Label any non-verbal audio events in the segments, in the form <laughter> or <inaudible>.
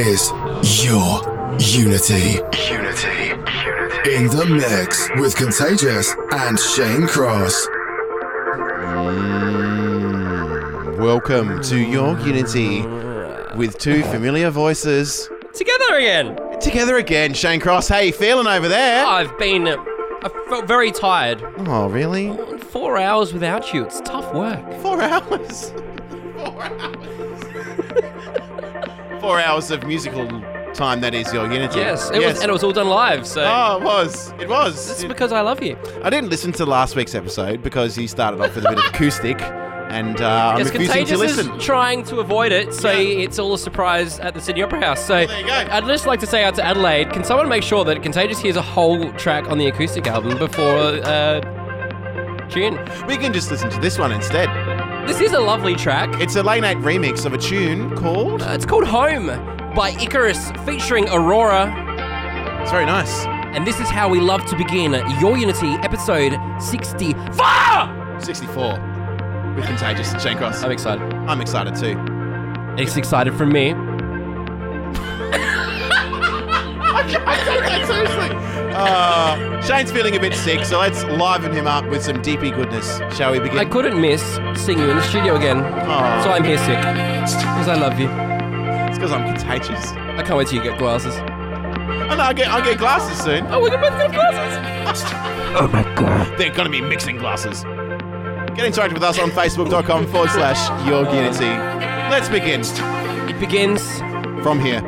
is your Unity. Unity. In the mix with Contagious and Shane Cross. Mm, welcome to your Unity with two familiar voices. Together again. Together again, Shane Cross. How you feeling over there? I've been. Uh, I felt very tired. Oh, really? Four hours without you. It's tough work. Four <laughs> hours. Four hours of musical time. That is your Unity. Yes, it was, and it was all done live. So Oh, it was. It was. it's It- because I love you. I didn't listen to last week's episode because he started off with a bit of acoustic, and uh, I'm Yes, refusing to listen. is trying to avoid it, so Yeah. it's all a surprise at the Sydney Opera House. So you go. I'd just like to say out to Adelaide, can someone make sure that Contagious hears a whole track on the acoustic album before uh, June? we can just listen to this one instead. This is a lovely track. It's a late night remix of a tune called. Uh, it's called Home by Icarus featuring Aurora. It's very nice. And this is how we love to begin Your Unity episode 64. 64 with Contagious and Shane Cross. I'm excited. I'm excited too. It's excited from me. Seriously. Uh, Shane's feeling a bit sick, so let's liven him up with some deepy goodness. Shall we begin? I couldn't miss seeing you in the studio again. Aw. So I'm here sick. Because I love you. It's because I'm contagious. I can't wait till you get glasses. Oh no, I'll get, I'll get glasses soon. Oh, we're both get glasses. <laughs> Oh my god. They're gonna be mixing glasses. Get in touch with us on facebook.com forward slash your unity. Let's begin It begins from here.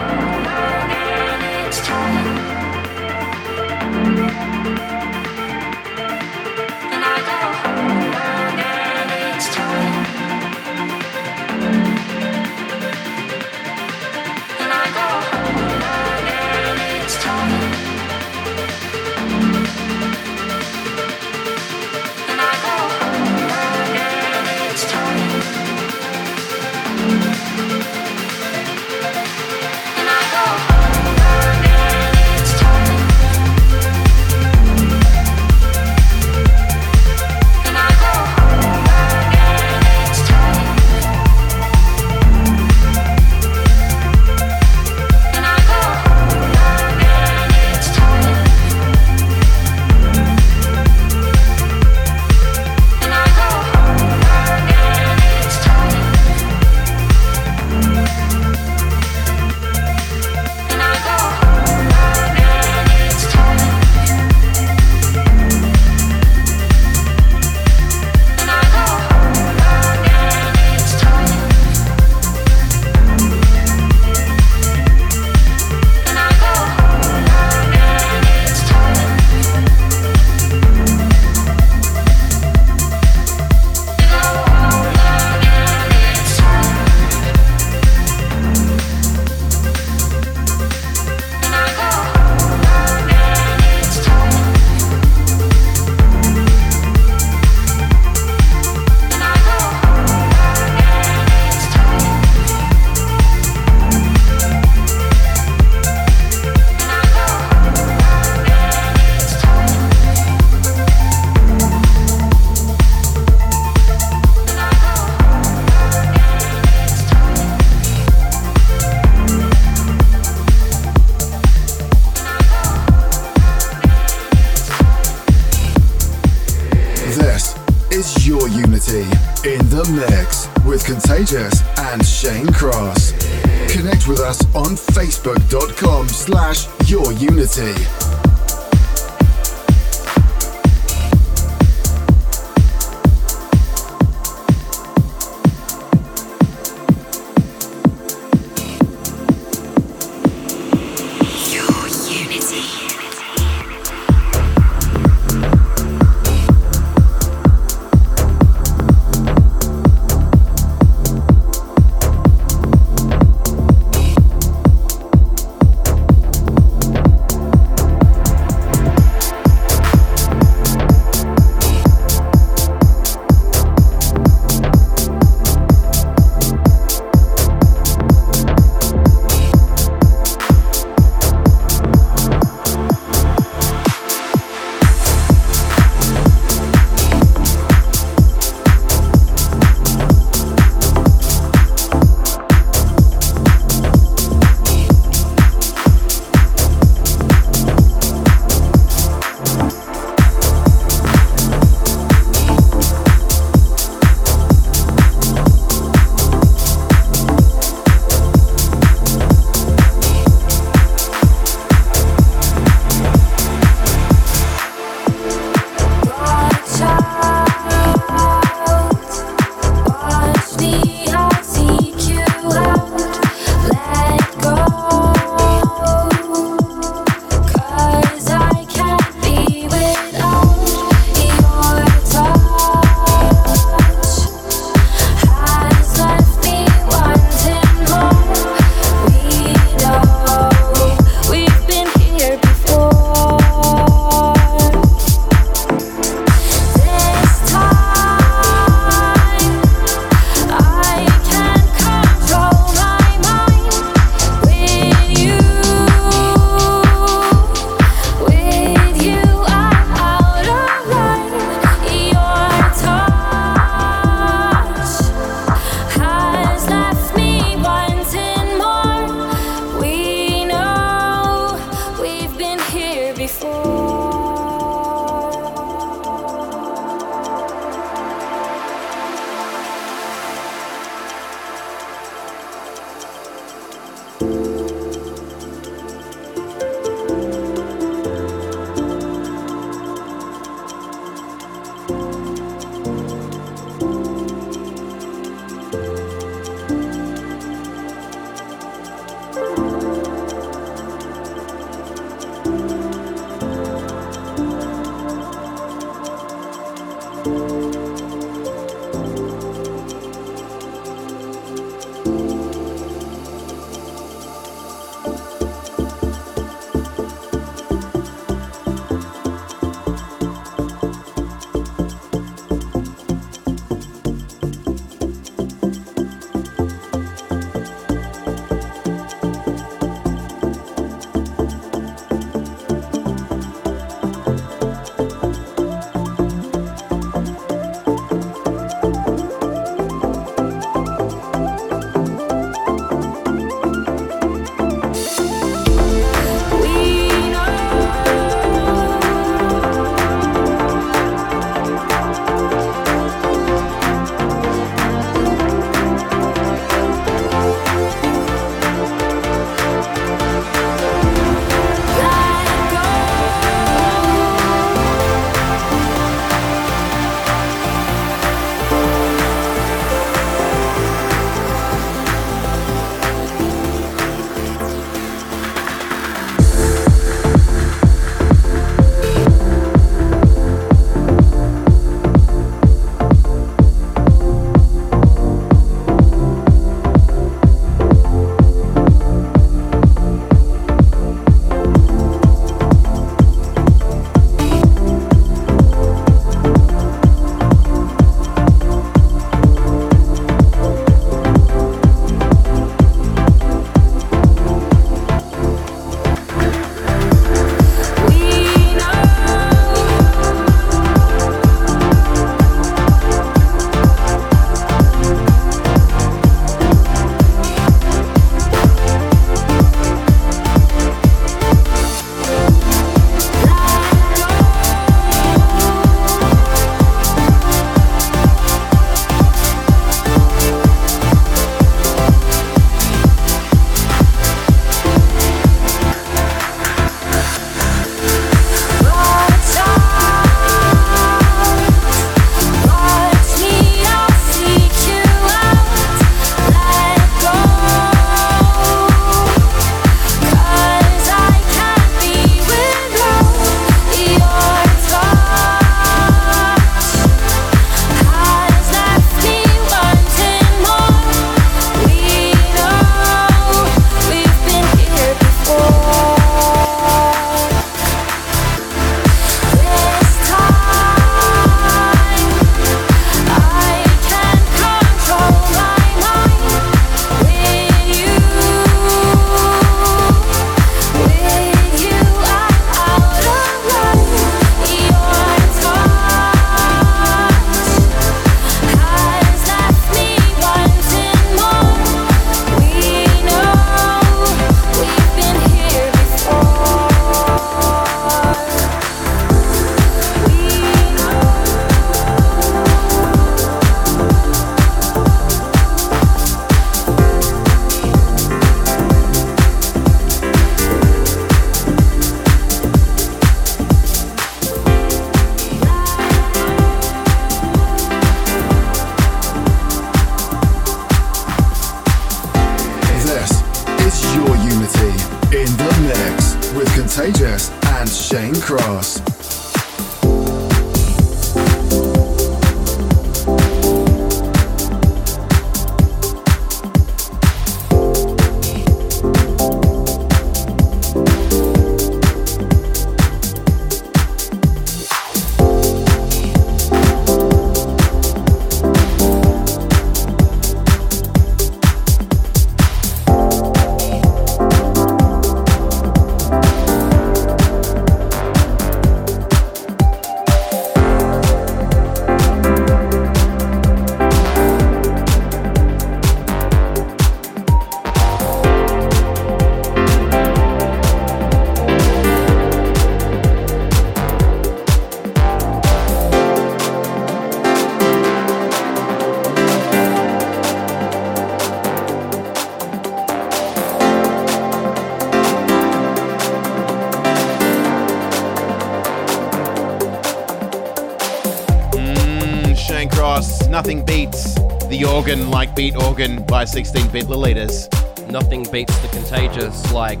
Organ like beat organ by 16 bit Lolitas. Nothing beats the contagious like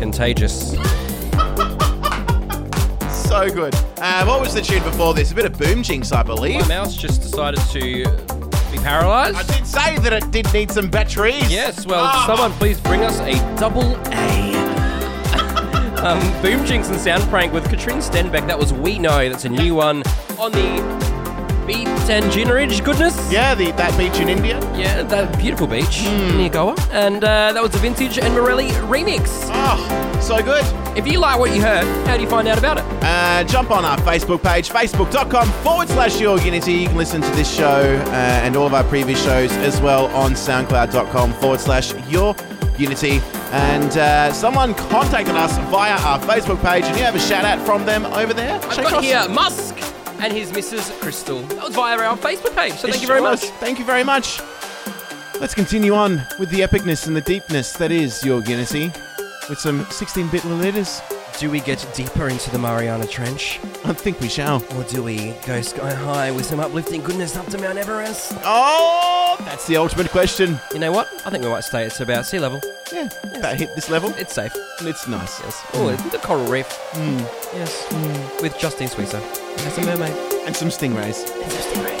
contagious. <laughs> So good. Uh, what was the tune before this? A bit of Boom Jinx, I believe. My mouse just decided to be paralyzed. I did say that it did need some batteries. Yes, well, Ah. someone please bring us a double A. <laughs> um, Boom Jinx and Soundprank with Katrine Stenbekk. That was We Know. That's a new one on the Beat and Ginneridge goodness. Yeah, the, that beach in India. Yeah, that beautiful beach Hmm. near Goa. And uh, that was a Vintage and Morelli remix. Oh, so good. If you like what you heard, how do you find out about it? Uh, jump on our Facebook page, facebook.com forward slash your Unity. You can listen to this show uh, and all of our previous shows as well on soundcloud.com forward slash your Unity. And uh, someone contacted us via our Facebook page, and you have a shout out from them over there. I've Shane got here Musk and his Mrs. Crystal. That was via our Facebook page, so It thank you very sure much. was. Thank you very much. Let's continue on with the epicness and the deepness that is your Unity with some 16 bit Lolitas. Do we get deeper into the Mariana Trench? I think we shall. Or do we go sky high with some uplifting goodness up to Mount Everest? Oh, that's the ultimate question. You know what? I think we might stay at about sea level. Yeah, about hit this level. It's safe. It's nice. Yes. Oh, the coral reef. Mm. Yes. Mm. With Justine Sweezer as a mermaid. And some stingrays. And some stingrays.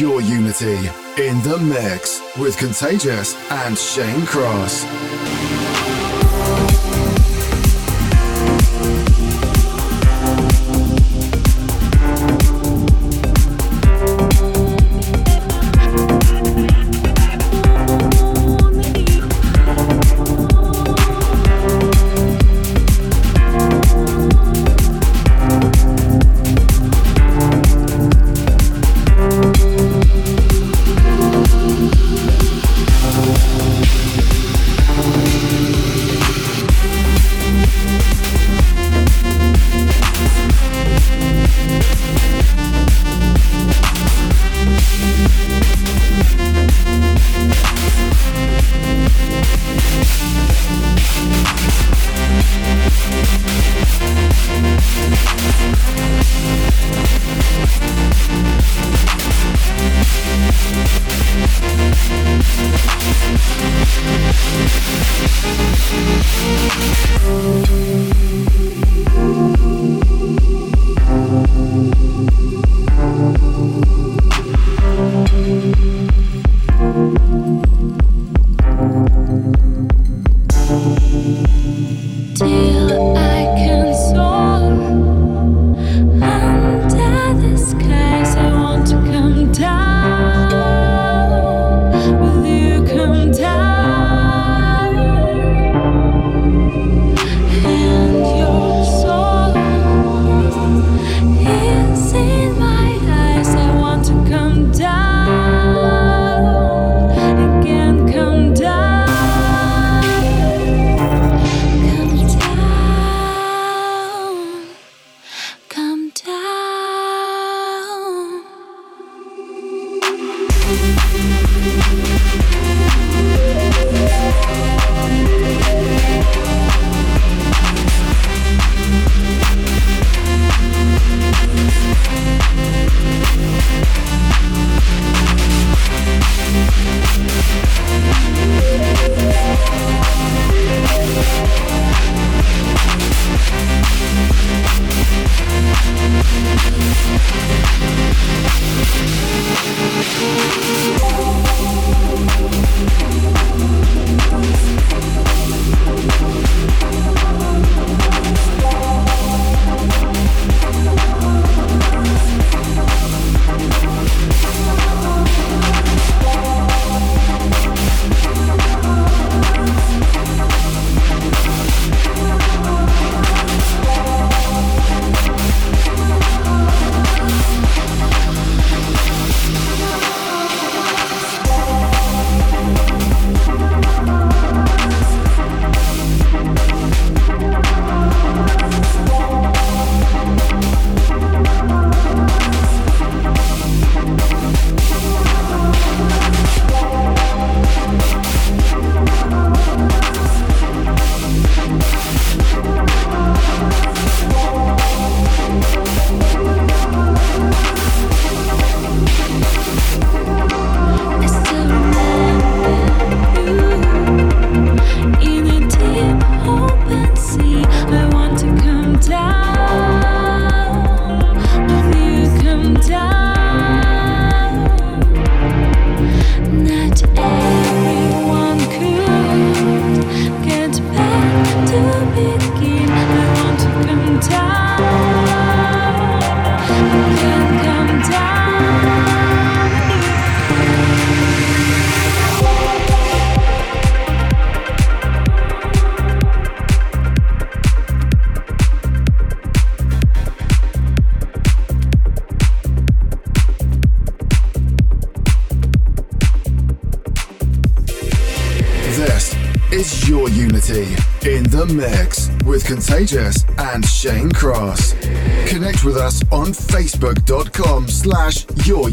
Your Unity in the mix with Contagious and Shane Cross. Contagious and Shane Cross. Connect with us on facebook.com slash your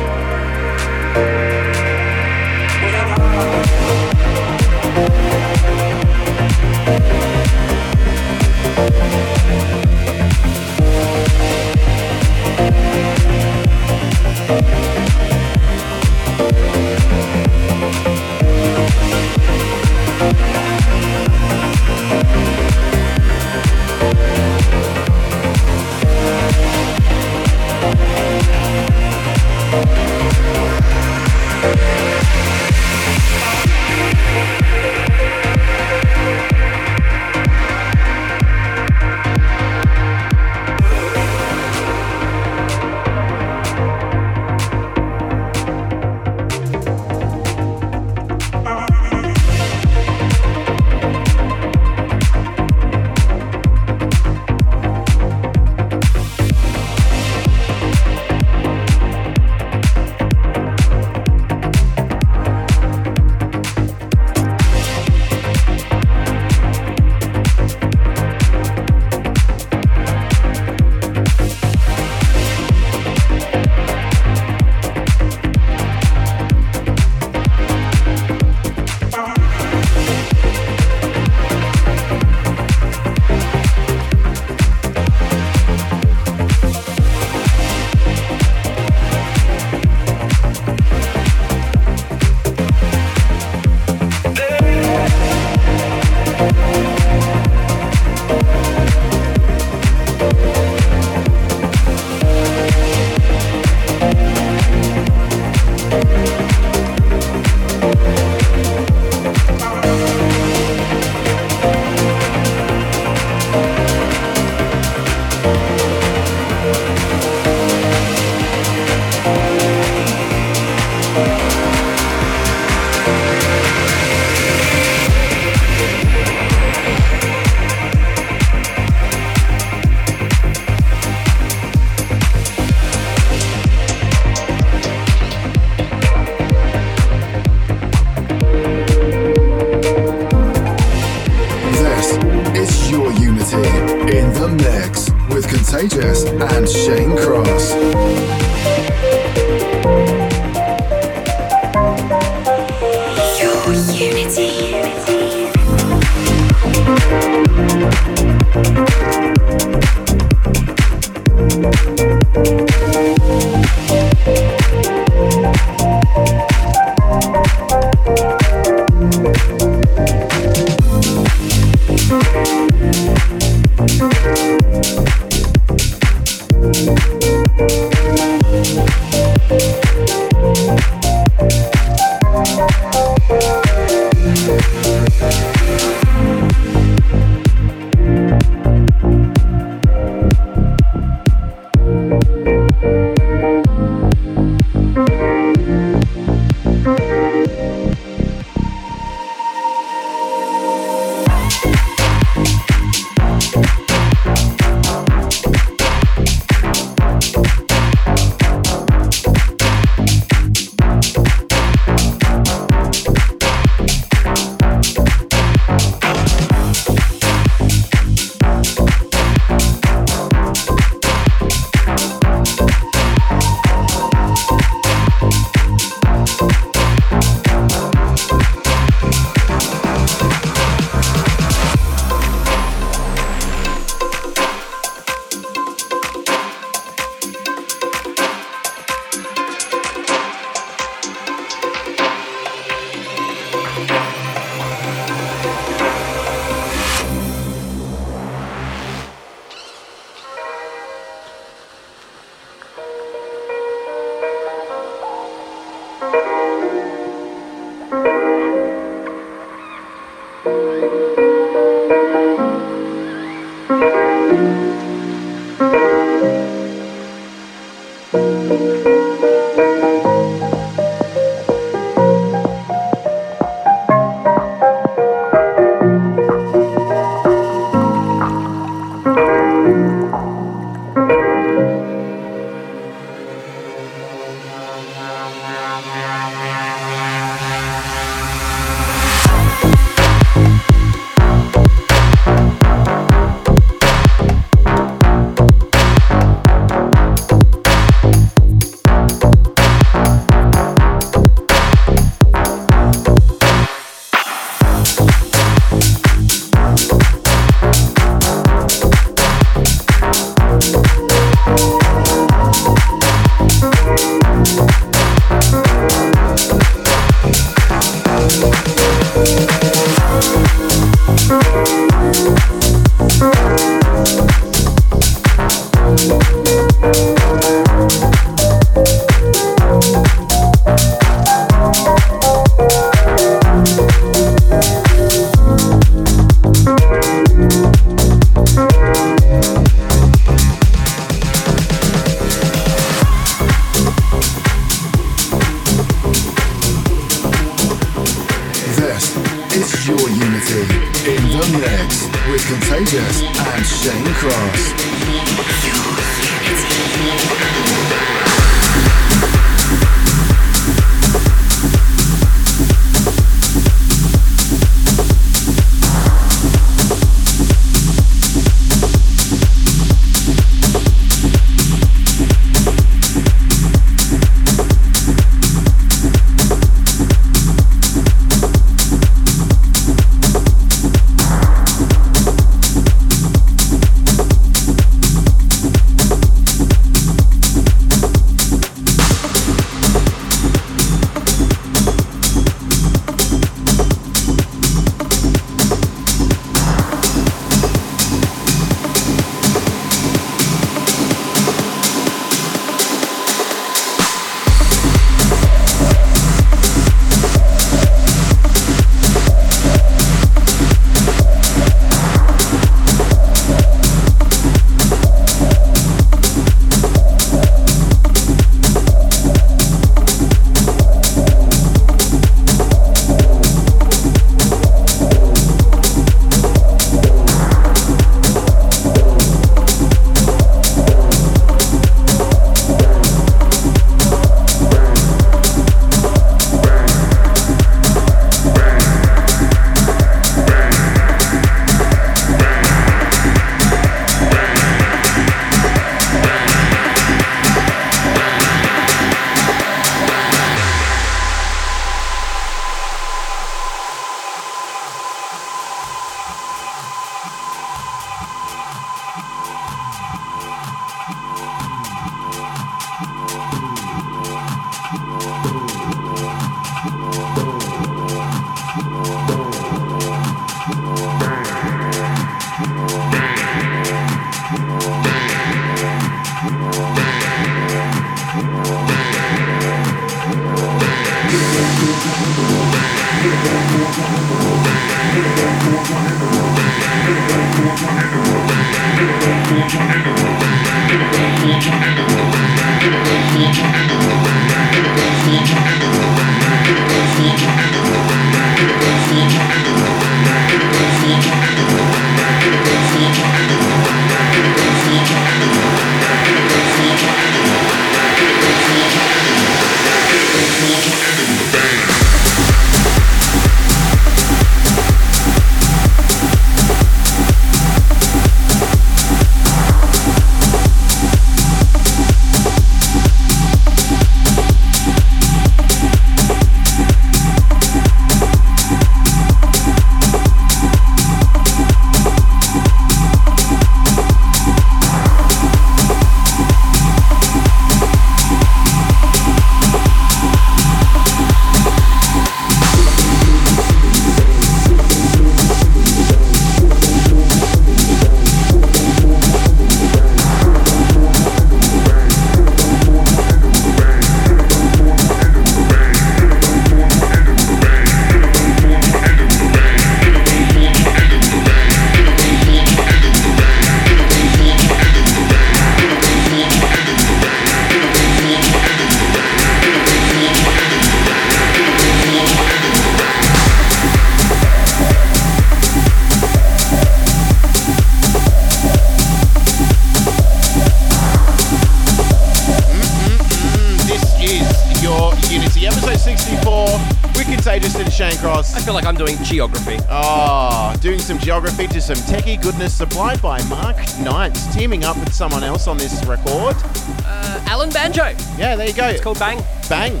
feel like I'm doing geography. Oh, doing some geography to some techie goodness supplied by Mark Knight, teaming up with someone else on this record. Uh, Alan Banjo. Yeah, there you go. It's called Bang. Bang.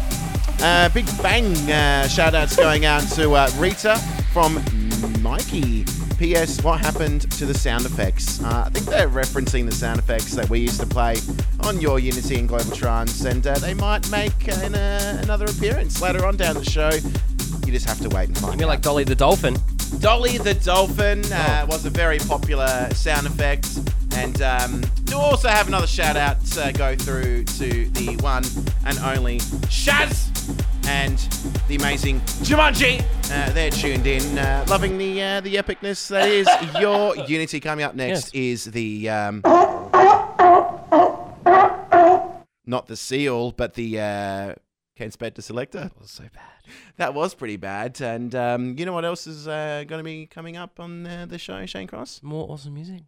Uh, big bang uh, shout outs going out to uh, Rita from Mikey. P.S. What happened to the sound effects? Uh, I think they're referencing the sound effects that we used to play on your Unity and Global Trance, and uh, they might make an, uh, another appearance later on down the show. You just have to wait and find I mean, out. like Dolly the Dolphin. Dolly the Dolphin Oh. uh, was a very popular sound effect. And um, to also have another shout out uh, go through to the one and only Shaz and the amazing Jumanji. Uh, they're tuned in, uh, loving the uh, the epicness that is <laughs> your Unity. Coming up next is the um, not the seal, but the uh, Ken Spector selector. That was so bad. That was pretty bad. And um, you know what else is uh, going to be coming up on uh, the show, Shane Cross? More awesome music.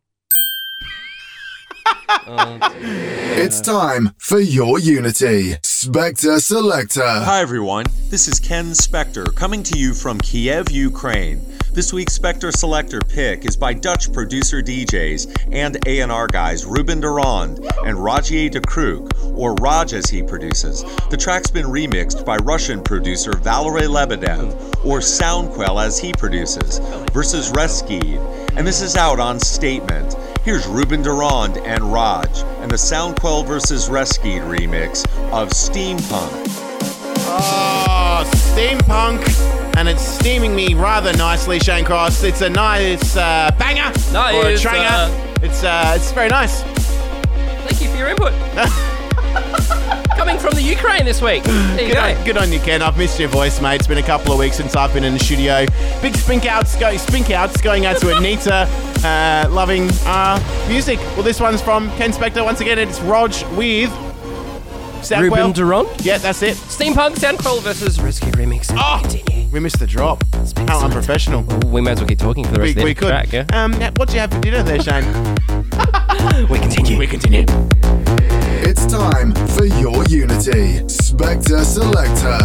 It's time for your Unity Spector Selector. Hi everyone, this is Ken Spector coming to you from Kiev, Ukraine. This week's Spector Selector pick is by Dutch producer DJs and A&R guys Ruben De Ronde and Rajier de Krug, or RODG as he produces. The track's been remixed by Russian producer Valery Lebedev, or Soundquelle as he produces, versus Reskide, and this is out on Statement. Here's Ruben De Ronde and RODG, and the Soundquelle versus Reskide remix of Steampunk. Oh, steampunk. And it's steaming me rather nicely, Shane Cross. It's a nice uh, banger Nice, or a tranger. uh, it's uh, it's very nice. Thank you for your input. <laughs> Coming from the Ukraine this week. There you Good go. on, good on you, Ken. I've missed your voice, mate. It's been a couple of weeks since I've been in the studio. Big spink outs, go, spink outs going out to <laughs> Anita, uh, loving our music. Well, this one's from Ken Spector. Once again, it's RODG with Soundquelle. Ruben De Ronde. Yeah, that's it. Steampunk Soundquelle versus Reskide Remix. Oh, Continue. we missed the drop. How unprofessional. We may as well keep talking for the We, rest of we the could. track, yeah? Um, what do you have for dinner there, Shane? <laughs> We continue. we continue. It's time for your Unity Spector Selector.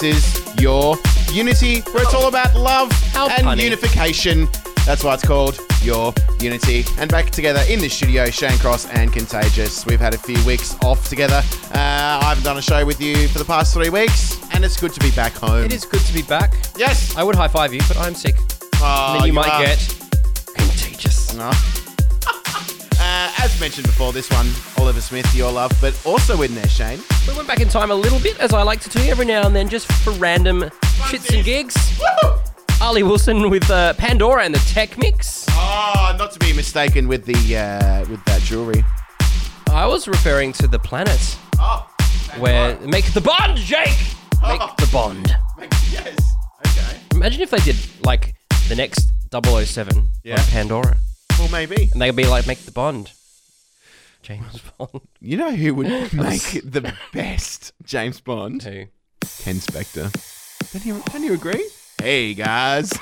This is Your Unity, where it's all about love How and punny. unification. That's why it's called Your Unity. And back together in the studio, Shane Cross and Contagious. We've had a few weeks off together. Uh, I haven't done a show with you for the past three weeks, and it's good to be back home. It is good to be back. Yes. I would high five you, but I'm sick. Oh, and then you, might are- get contagious. No. <laughs> uh, as mentioned before, this one, Oliver Smith, Your Love, but also in there, Shane. We went back in time a little bit, as I like to do every now and then, just for random shits and gigs. Ali Wilson with uh, Pandora and the Tech Mix. Oh, not to be mistaken with the uh, with that jewelry. I was referring to the planet Oh, where make the bond, Jake. <laughs> Make the bond. yes. Okay. Imagine if they did like the next 007 Yeah. on Pandora, Well, maybe. and they'd be like, make the bond. James <laughs> Bond. You know who would <laughs> make the <laughs> best James Bond? Who? Ken Spector. Don't you, don't you agree? Hey guys.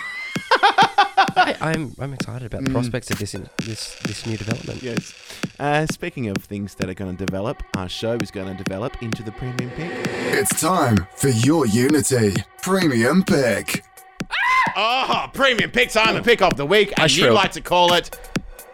I, I'm I'm excited about the prospects of this in, this this new development. yes. Uh, speaking of things that are going to develop, our show is going to develop into the premium pick. It's time for your Unity Premium Pick. Oh, premium pick time, the pick of the week, and you like to call it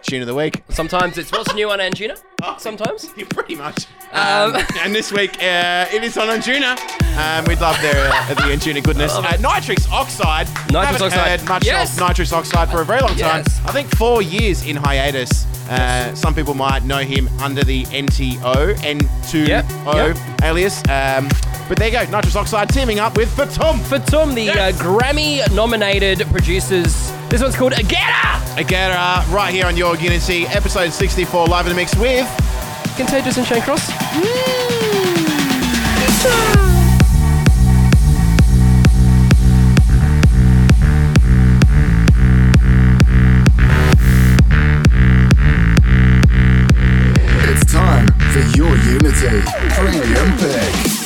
tune of the week. Sometimes it's what's new on Anjuna. Sometimes. <laughs> Pretty much. Um, Um, <laughs> and this week, uh, it is on Anjuna. Um, we'd love their uh, the Anjuna goodness. Uh, nitrous oxide. Nitrous Haven't oxide. heard much Yes. of nitrous oxide for a very long time. Yes. I think four years in hiatus. Uh, some people might know him under the NTO, N2O Yep, yep. alias. Um, but there you go, nitrous oxide teaming up with Fatum. Fatum, the Yes. uh, Grammy-nominated producers. This one's called Agera. Again, uh, right here on Your Unity, episode 64, live in the mix with. Contagious and Shane Cross. It's time for your Unity Premium Pick.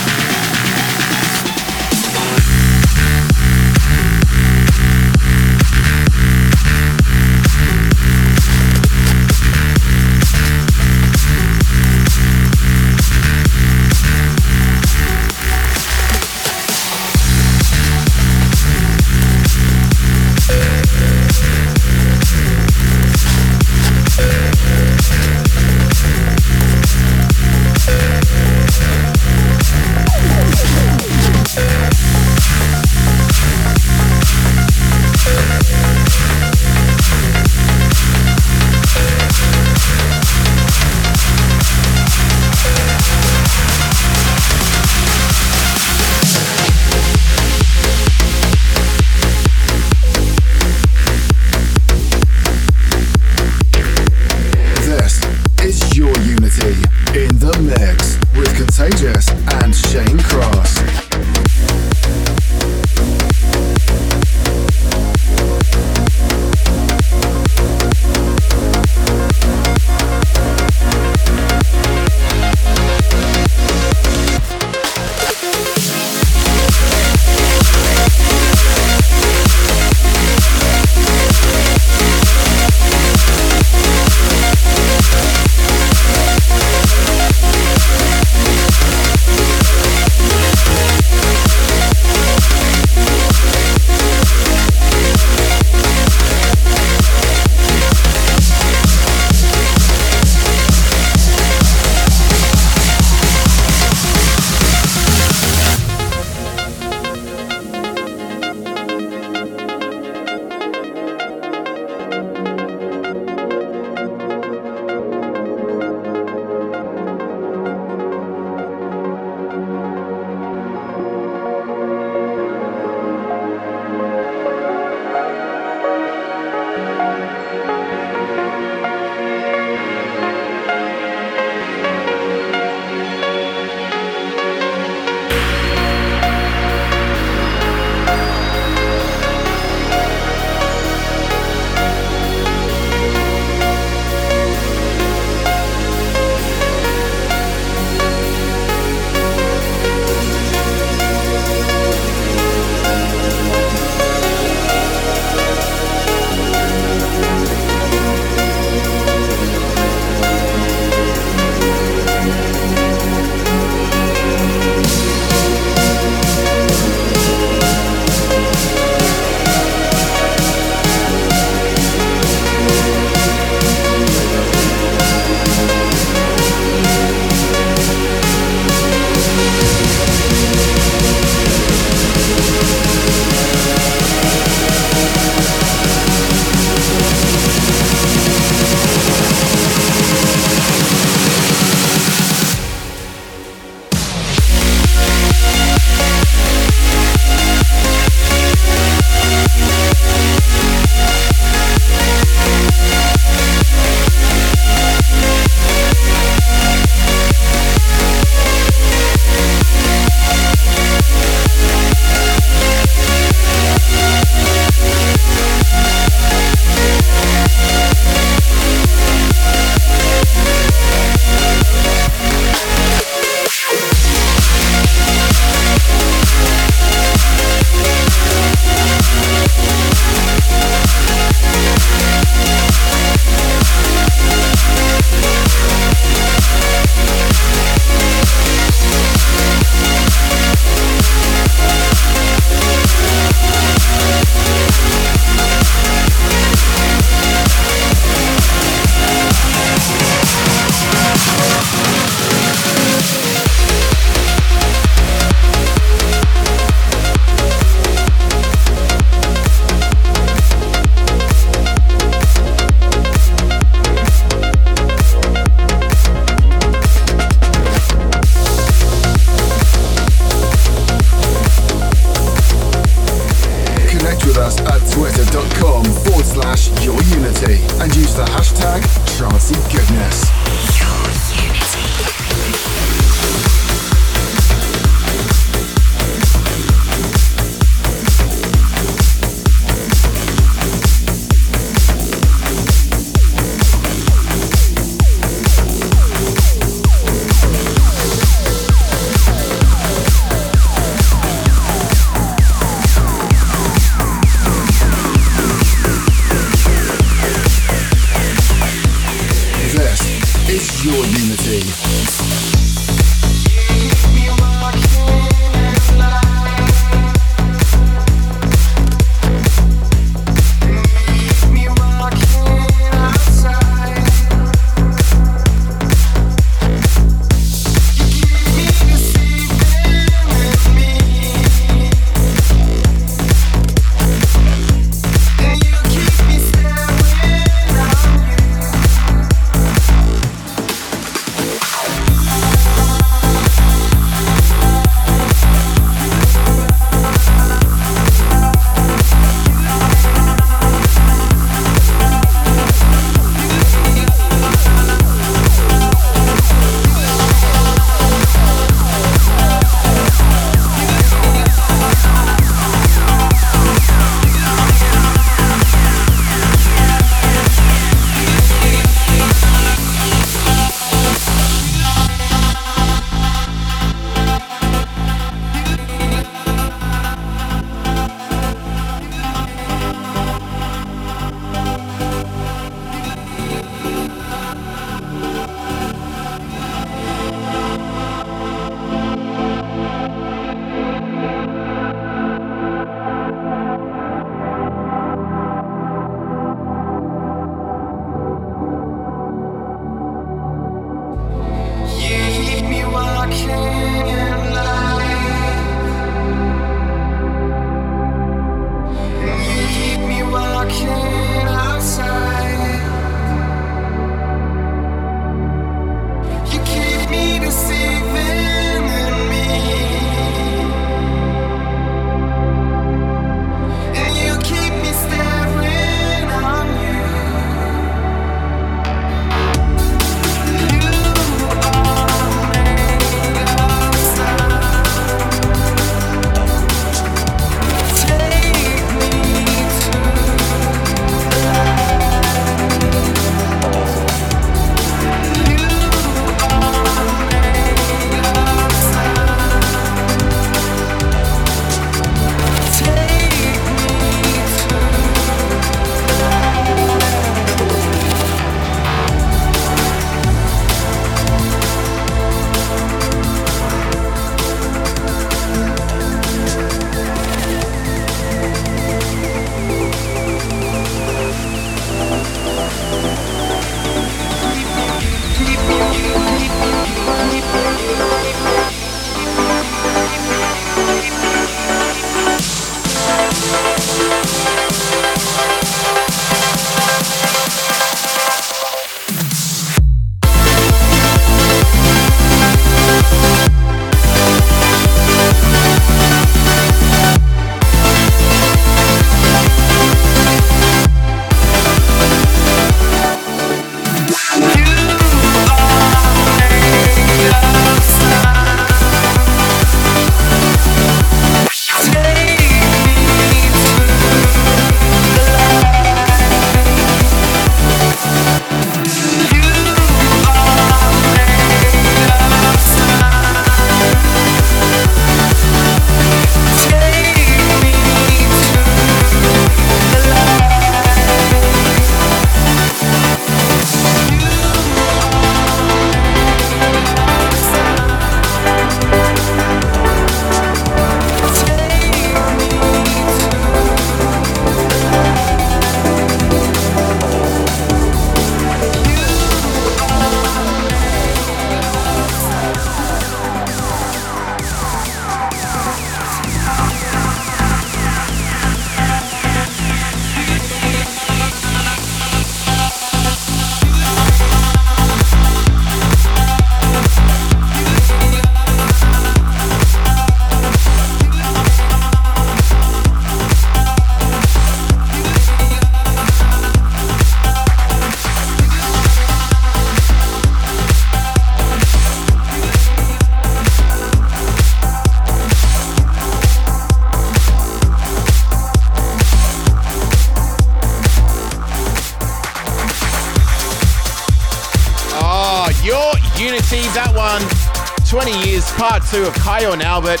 Part two of Kyau and Albert.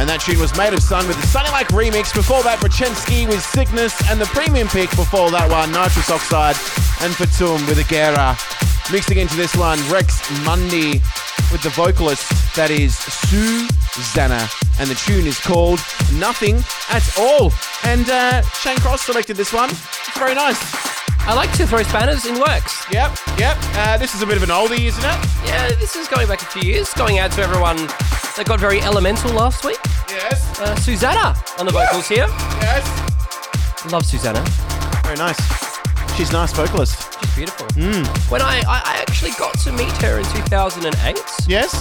And that tune was Made of Sun with the Sunny Lax remix. Before that, Wrechiski with Signus. And the premium pick before that one, Nitrous Oxide and Fatum with Agera. Mixing into this one, Rex Mundi with the vocalist that is Susana. And the tune is called Nothing at All. And uh, Shane Cross selected this one. It's very nice. I like to throw spanners in works. Yep, yep. Uh, this is a bit of an oldie, isn't it? Yeah, this is going back a few years. Going out to everyone that got very elemental last week. Yes, Uh, Susana on the vocals here. yes. Love Susana. Very nice. She's a nice vocalist. Beautiful. Mm. When I, I, I actually got to meet her in 2008. Yes?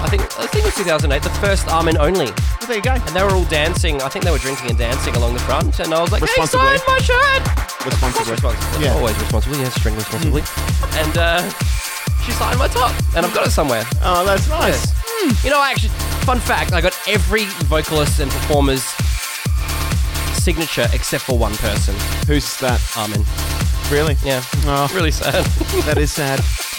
I think I think it was 2008. The first Armin only, Well, there you go. And they were all dancing. I think they were drinking and dancing along the front. And I was like, "Hey, sign my shirt." Responsibly. Responsibly. Yeah. Always responsibly. Yes, drink responsibly. Mm. and uh, she signed my top, and I've got it somewhere. Oh, that's nice. Yes. You know, I actually, fun fact: I got every vocalist and performer's signature except for one person, Who's that? Armin. Really? Yeah, Oh, <laughs> really sad. <laughs> that is sad.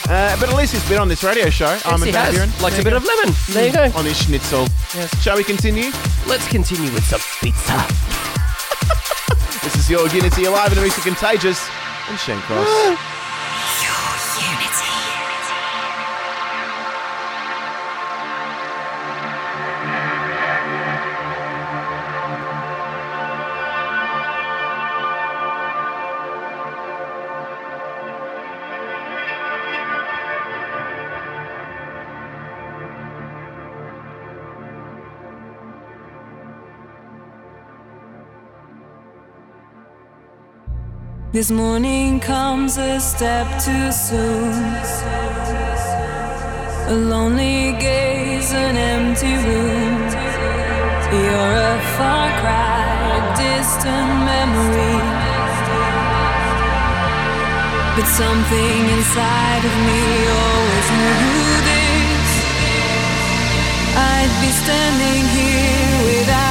Uh, but at least he's been on this radio show. yes, Armin he van Buuren. has. Likes a bit of lemon. There you go. On his schnitzel. Yes. Shall we continue? Let's continue with some pizza. <laughs> This is your Unity Alive and Music Contagious. And Shane This morning comes a step too soon. A lonely gaze, an empty room. You're a far cry, a distant memory. But something inside of me always knew this. I'd be standing here without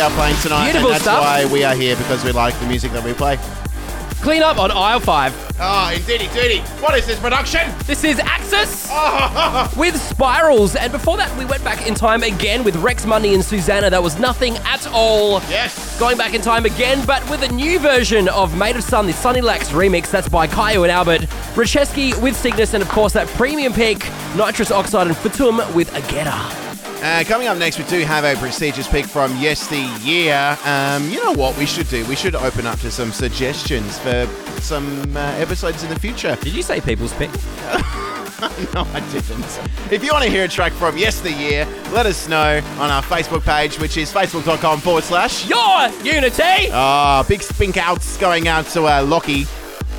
we are playing tonight. Beautiful and that's stuff. why we are here because we like the music that we play. Clean up on aisle five. Ah, oh, indeedy duty. What is this production? This is Axis <laughs> ah. with Spirals. And before that, we went back in time again with Rex Mundi and Susana. That was nothing at all. Yes. Going back in time again, but with a new version of Made of Sun, the Sunny Lax remix. That's by Kyau and Albert. Wrechiski with Signus, and of course, that premium pick, Nitrous Oxide and Fatum with Agera. Uh, coming up next, we do have a prestigious pick from yesteryear. Um, you know what we should do? We should open up to some suggestions for some uh, episodes in the future. Did you say people's pick? <laughs> No, I didn't. If you want to hear a track from yesteryear, let us know on our Facebook page, which is facebook.com forward slash. Your Unity! Ah, big spink outs going out to uh, Lockie.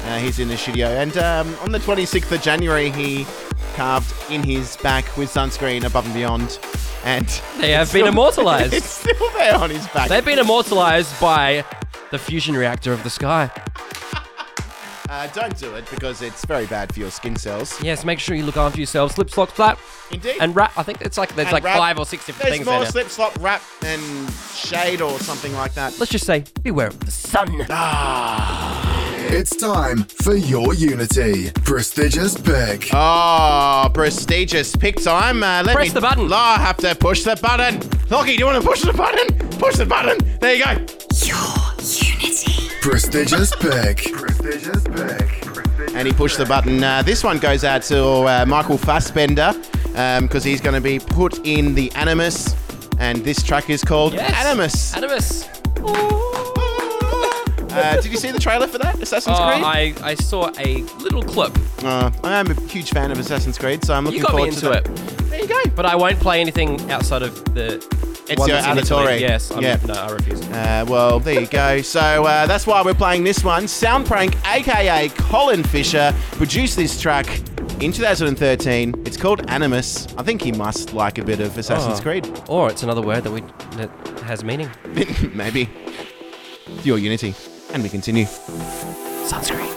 Uh, he's in the studio. And um, on the 26th of January, he carved in his back with sunscreen above and beyond. And They have it's been still- immortalized. <laughs> It's still there on his back. They've been immortalized by the fusion reactor of the sky. Uh, don't do it because it's very bad for your skin cells. Yes, make sure you look after yourself. Slip, slop, flap, Indeed. and wrap. I think it's like there's And like wrap. five or six different There's things more there. now. slip, slop, wrap, and shade or something like that. Let's just say, beware of the sun. Ah It's time for your Unity. Prestigious pick. Oh, prestigious pick time. Uh, let Press me the button. I have to push the button. Lockie, do you want to push the button? Push the button. There you go. Your unity. Prestigious pick. Prestigious pick. And he pushed the button. Uh, this one goes out to uh, Michael Fassbender because he's going to be put in the Animus. And this track is called Yes. Animus. Animus. <laughs> Uh, did you see the trailer for that, Assassin's Oh, Creed? I, I saw a little clip, Uh, I am a huge fan of Assassin's Creed, so I'm looking You got me forward to it. that. There you go. but I won't play anything outside of the. One Ezio that's. Auditore. Yes, I'm, Yeah. no, I refuse. Uh, well, there you go. So uh, that's why we're playing this one. Soundprank, aka Colin Fisher, produced this track in 2013. It's called Animus. I think he must like a bit of Assassin's Oh. Creed. Or it's another word that we that has meaning. <laughs> Maybe. Your Unity. And we continue. Sunscreen.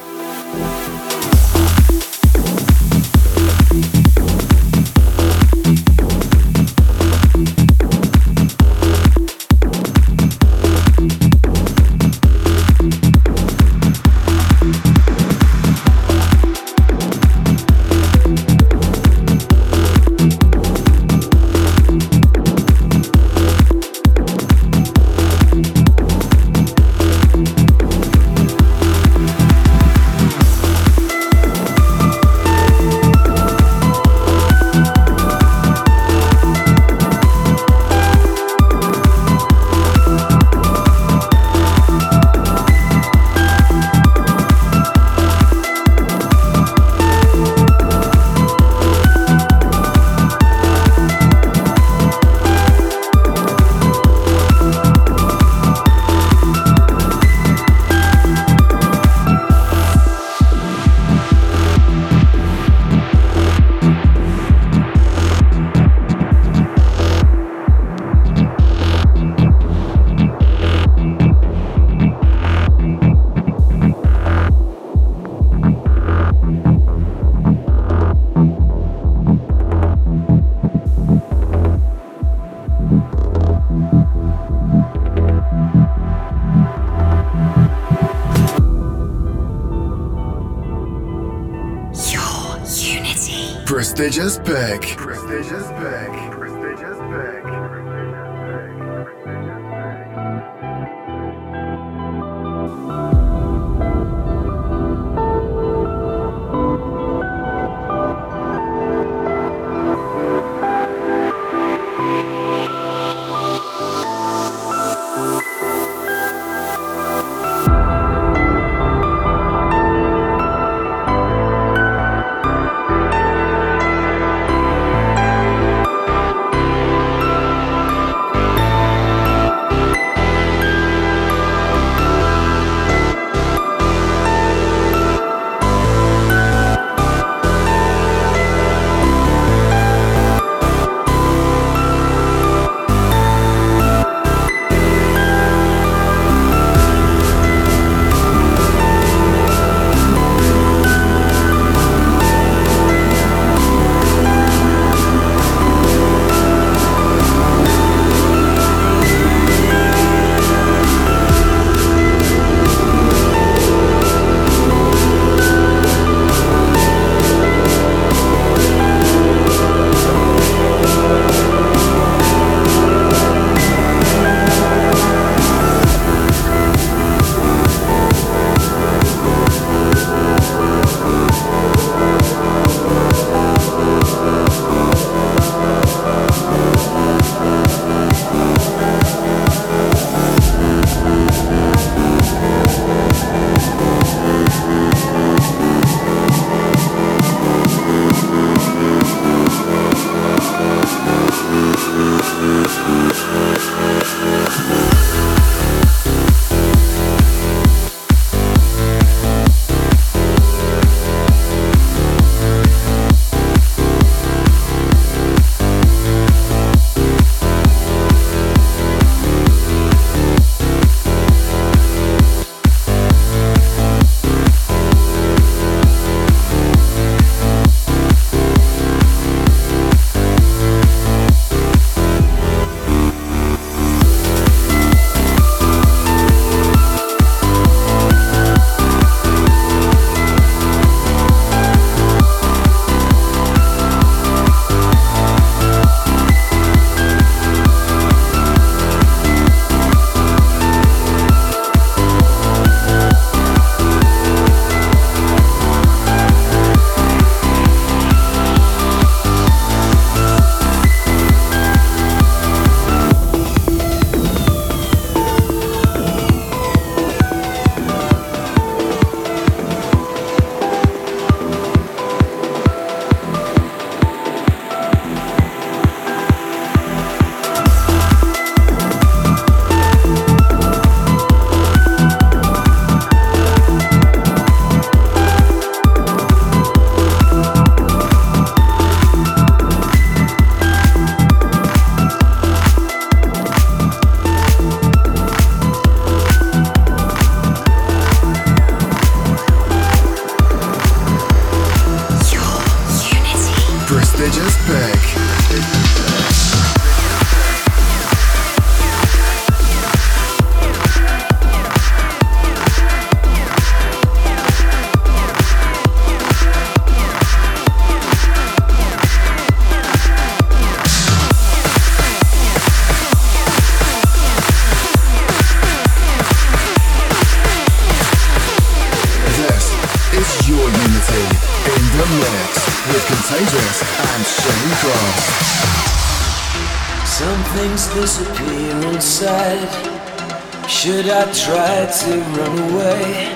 Tried to run away.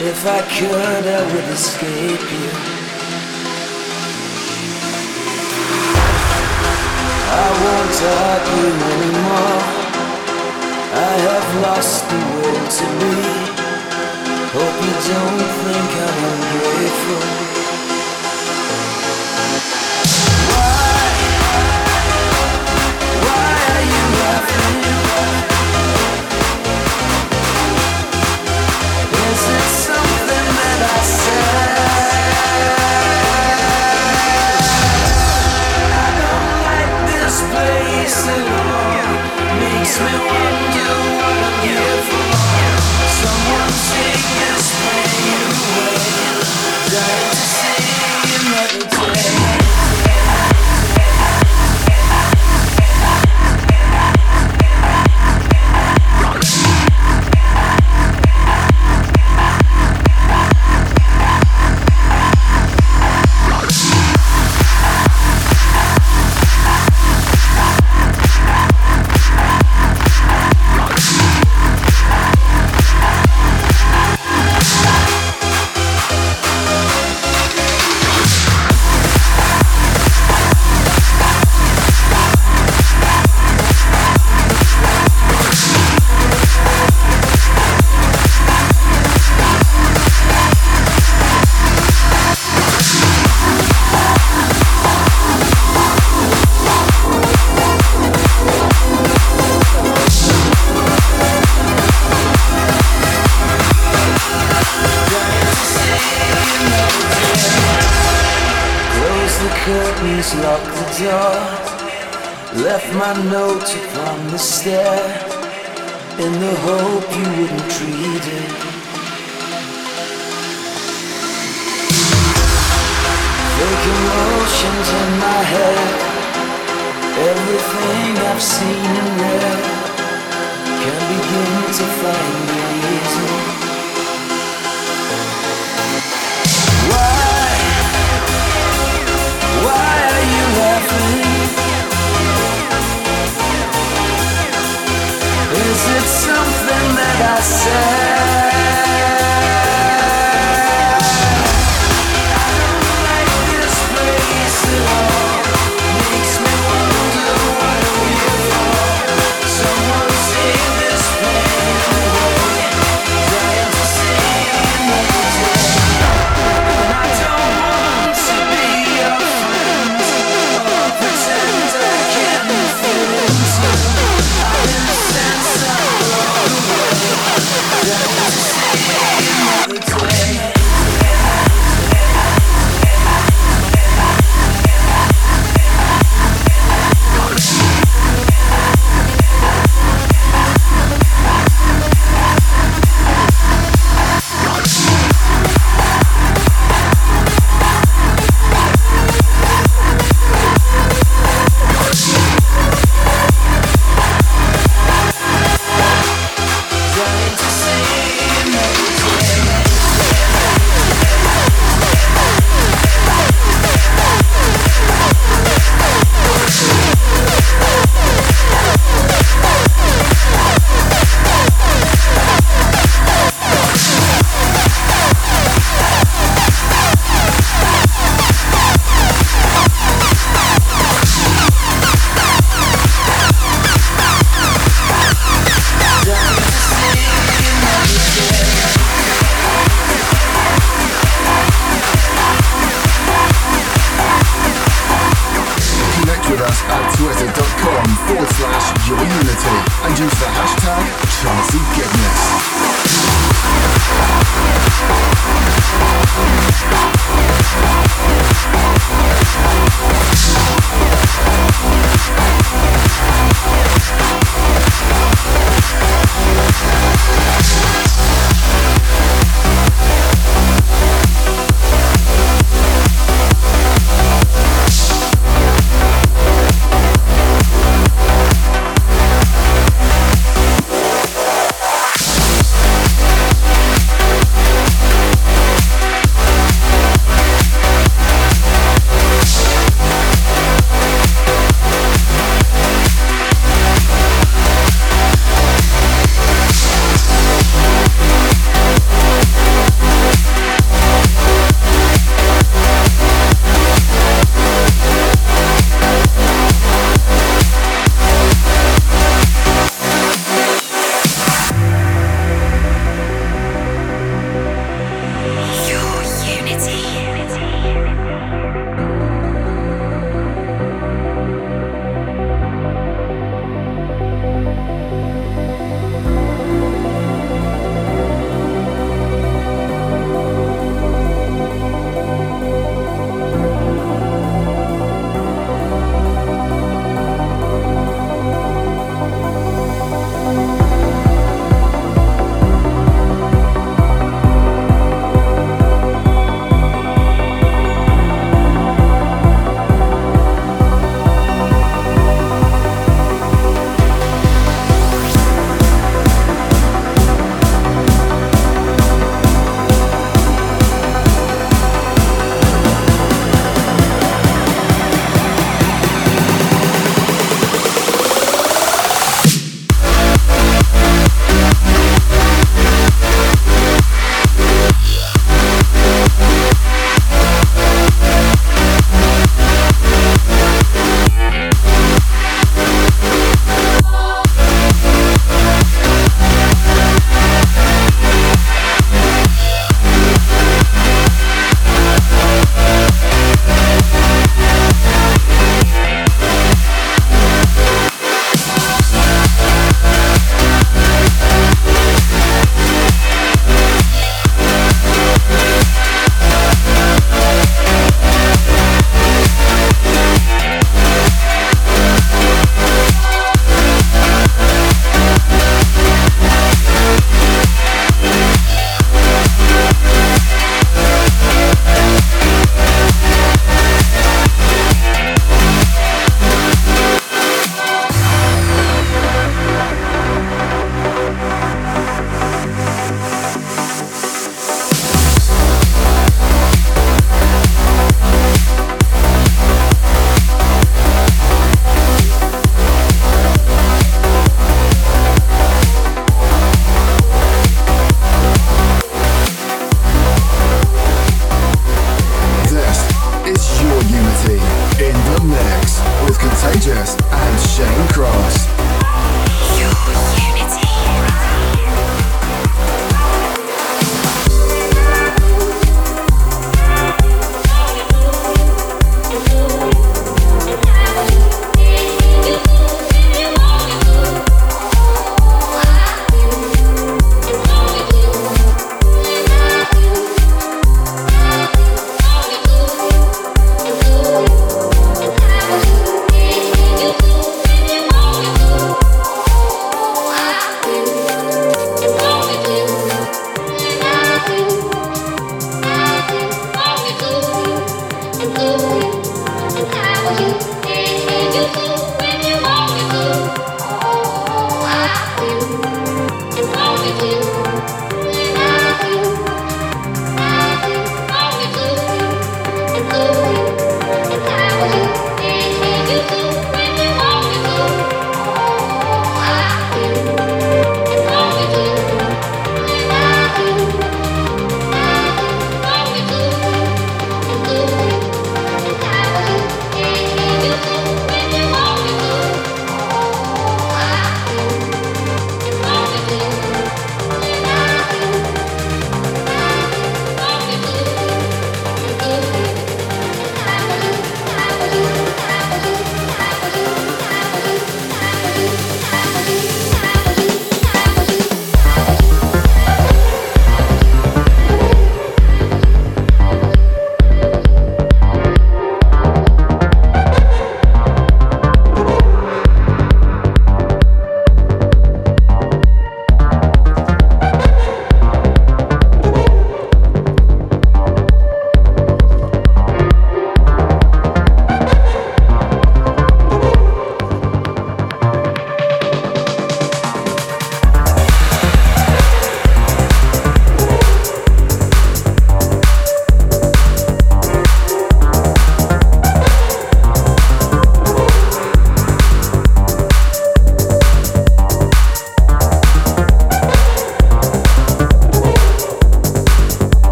If I could, I would escape you. I won't hurt you anymore. I have lost the will to be. Hope you don't think I'm ungrateful. Me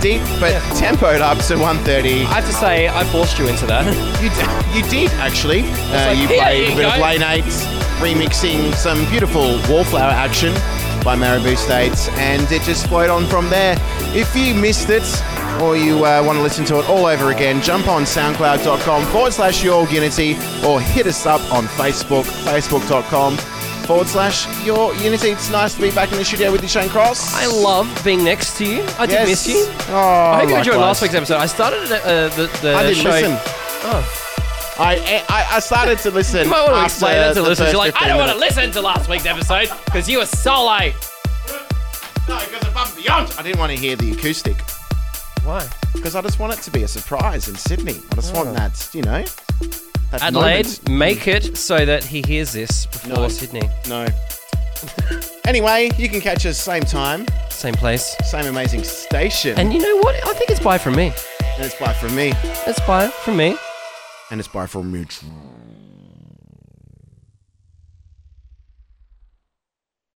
deep, but tempoed up to 130. I have to say, I forced you into that. <laughs> You, d- you did actually. Uh, like, you here played you a bit of go. Lane 8, remixing some beautiful wallflower action. by Maribou States, and it just flowed on from there. If you missed it, or you uh, want to listen to it all over again, jump on soundcloud.com forward slash your unity, or hit us up on Facebook, facebook.com forward slash your unity. It's nice to be back in the studio with you, Shane Cross. I love being next to you. I did Yes. miss you. Oh, I hope you enjoyed last week's episode. I started uh, the, the I didn't show. listen. Oh. I, I I started to listen. You might want to explain that to the listeners. You're like, I don't want to listen to last week's episode because you were solo. No, because above and beyond. I didn't want to hear the acoustic Why? because I just want it to be a surprise in Sydney. I just want that, you know. Adelaide, moment. make it so that he hears this No. Sydney. No. anyway, you can catch us same time, Same place. same amazing station. And you know what? I think it's bye from me. And it's bye from me. It's bye from me. And it's bye from Mitch.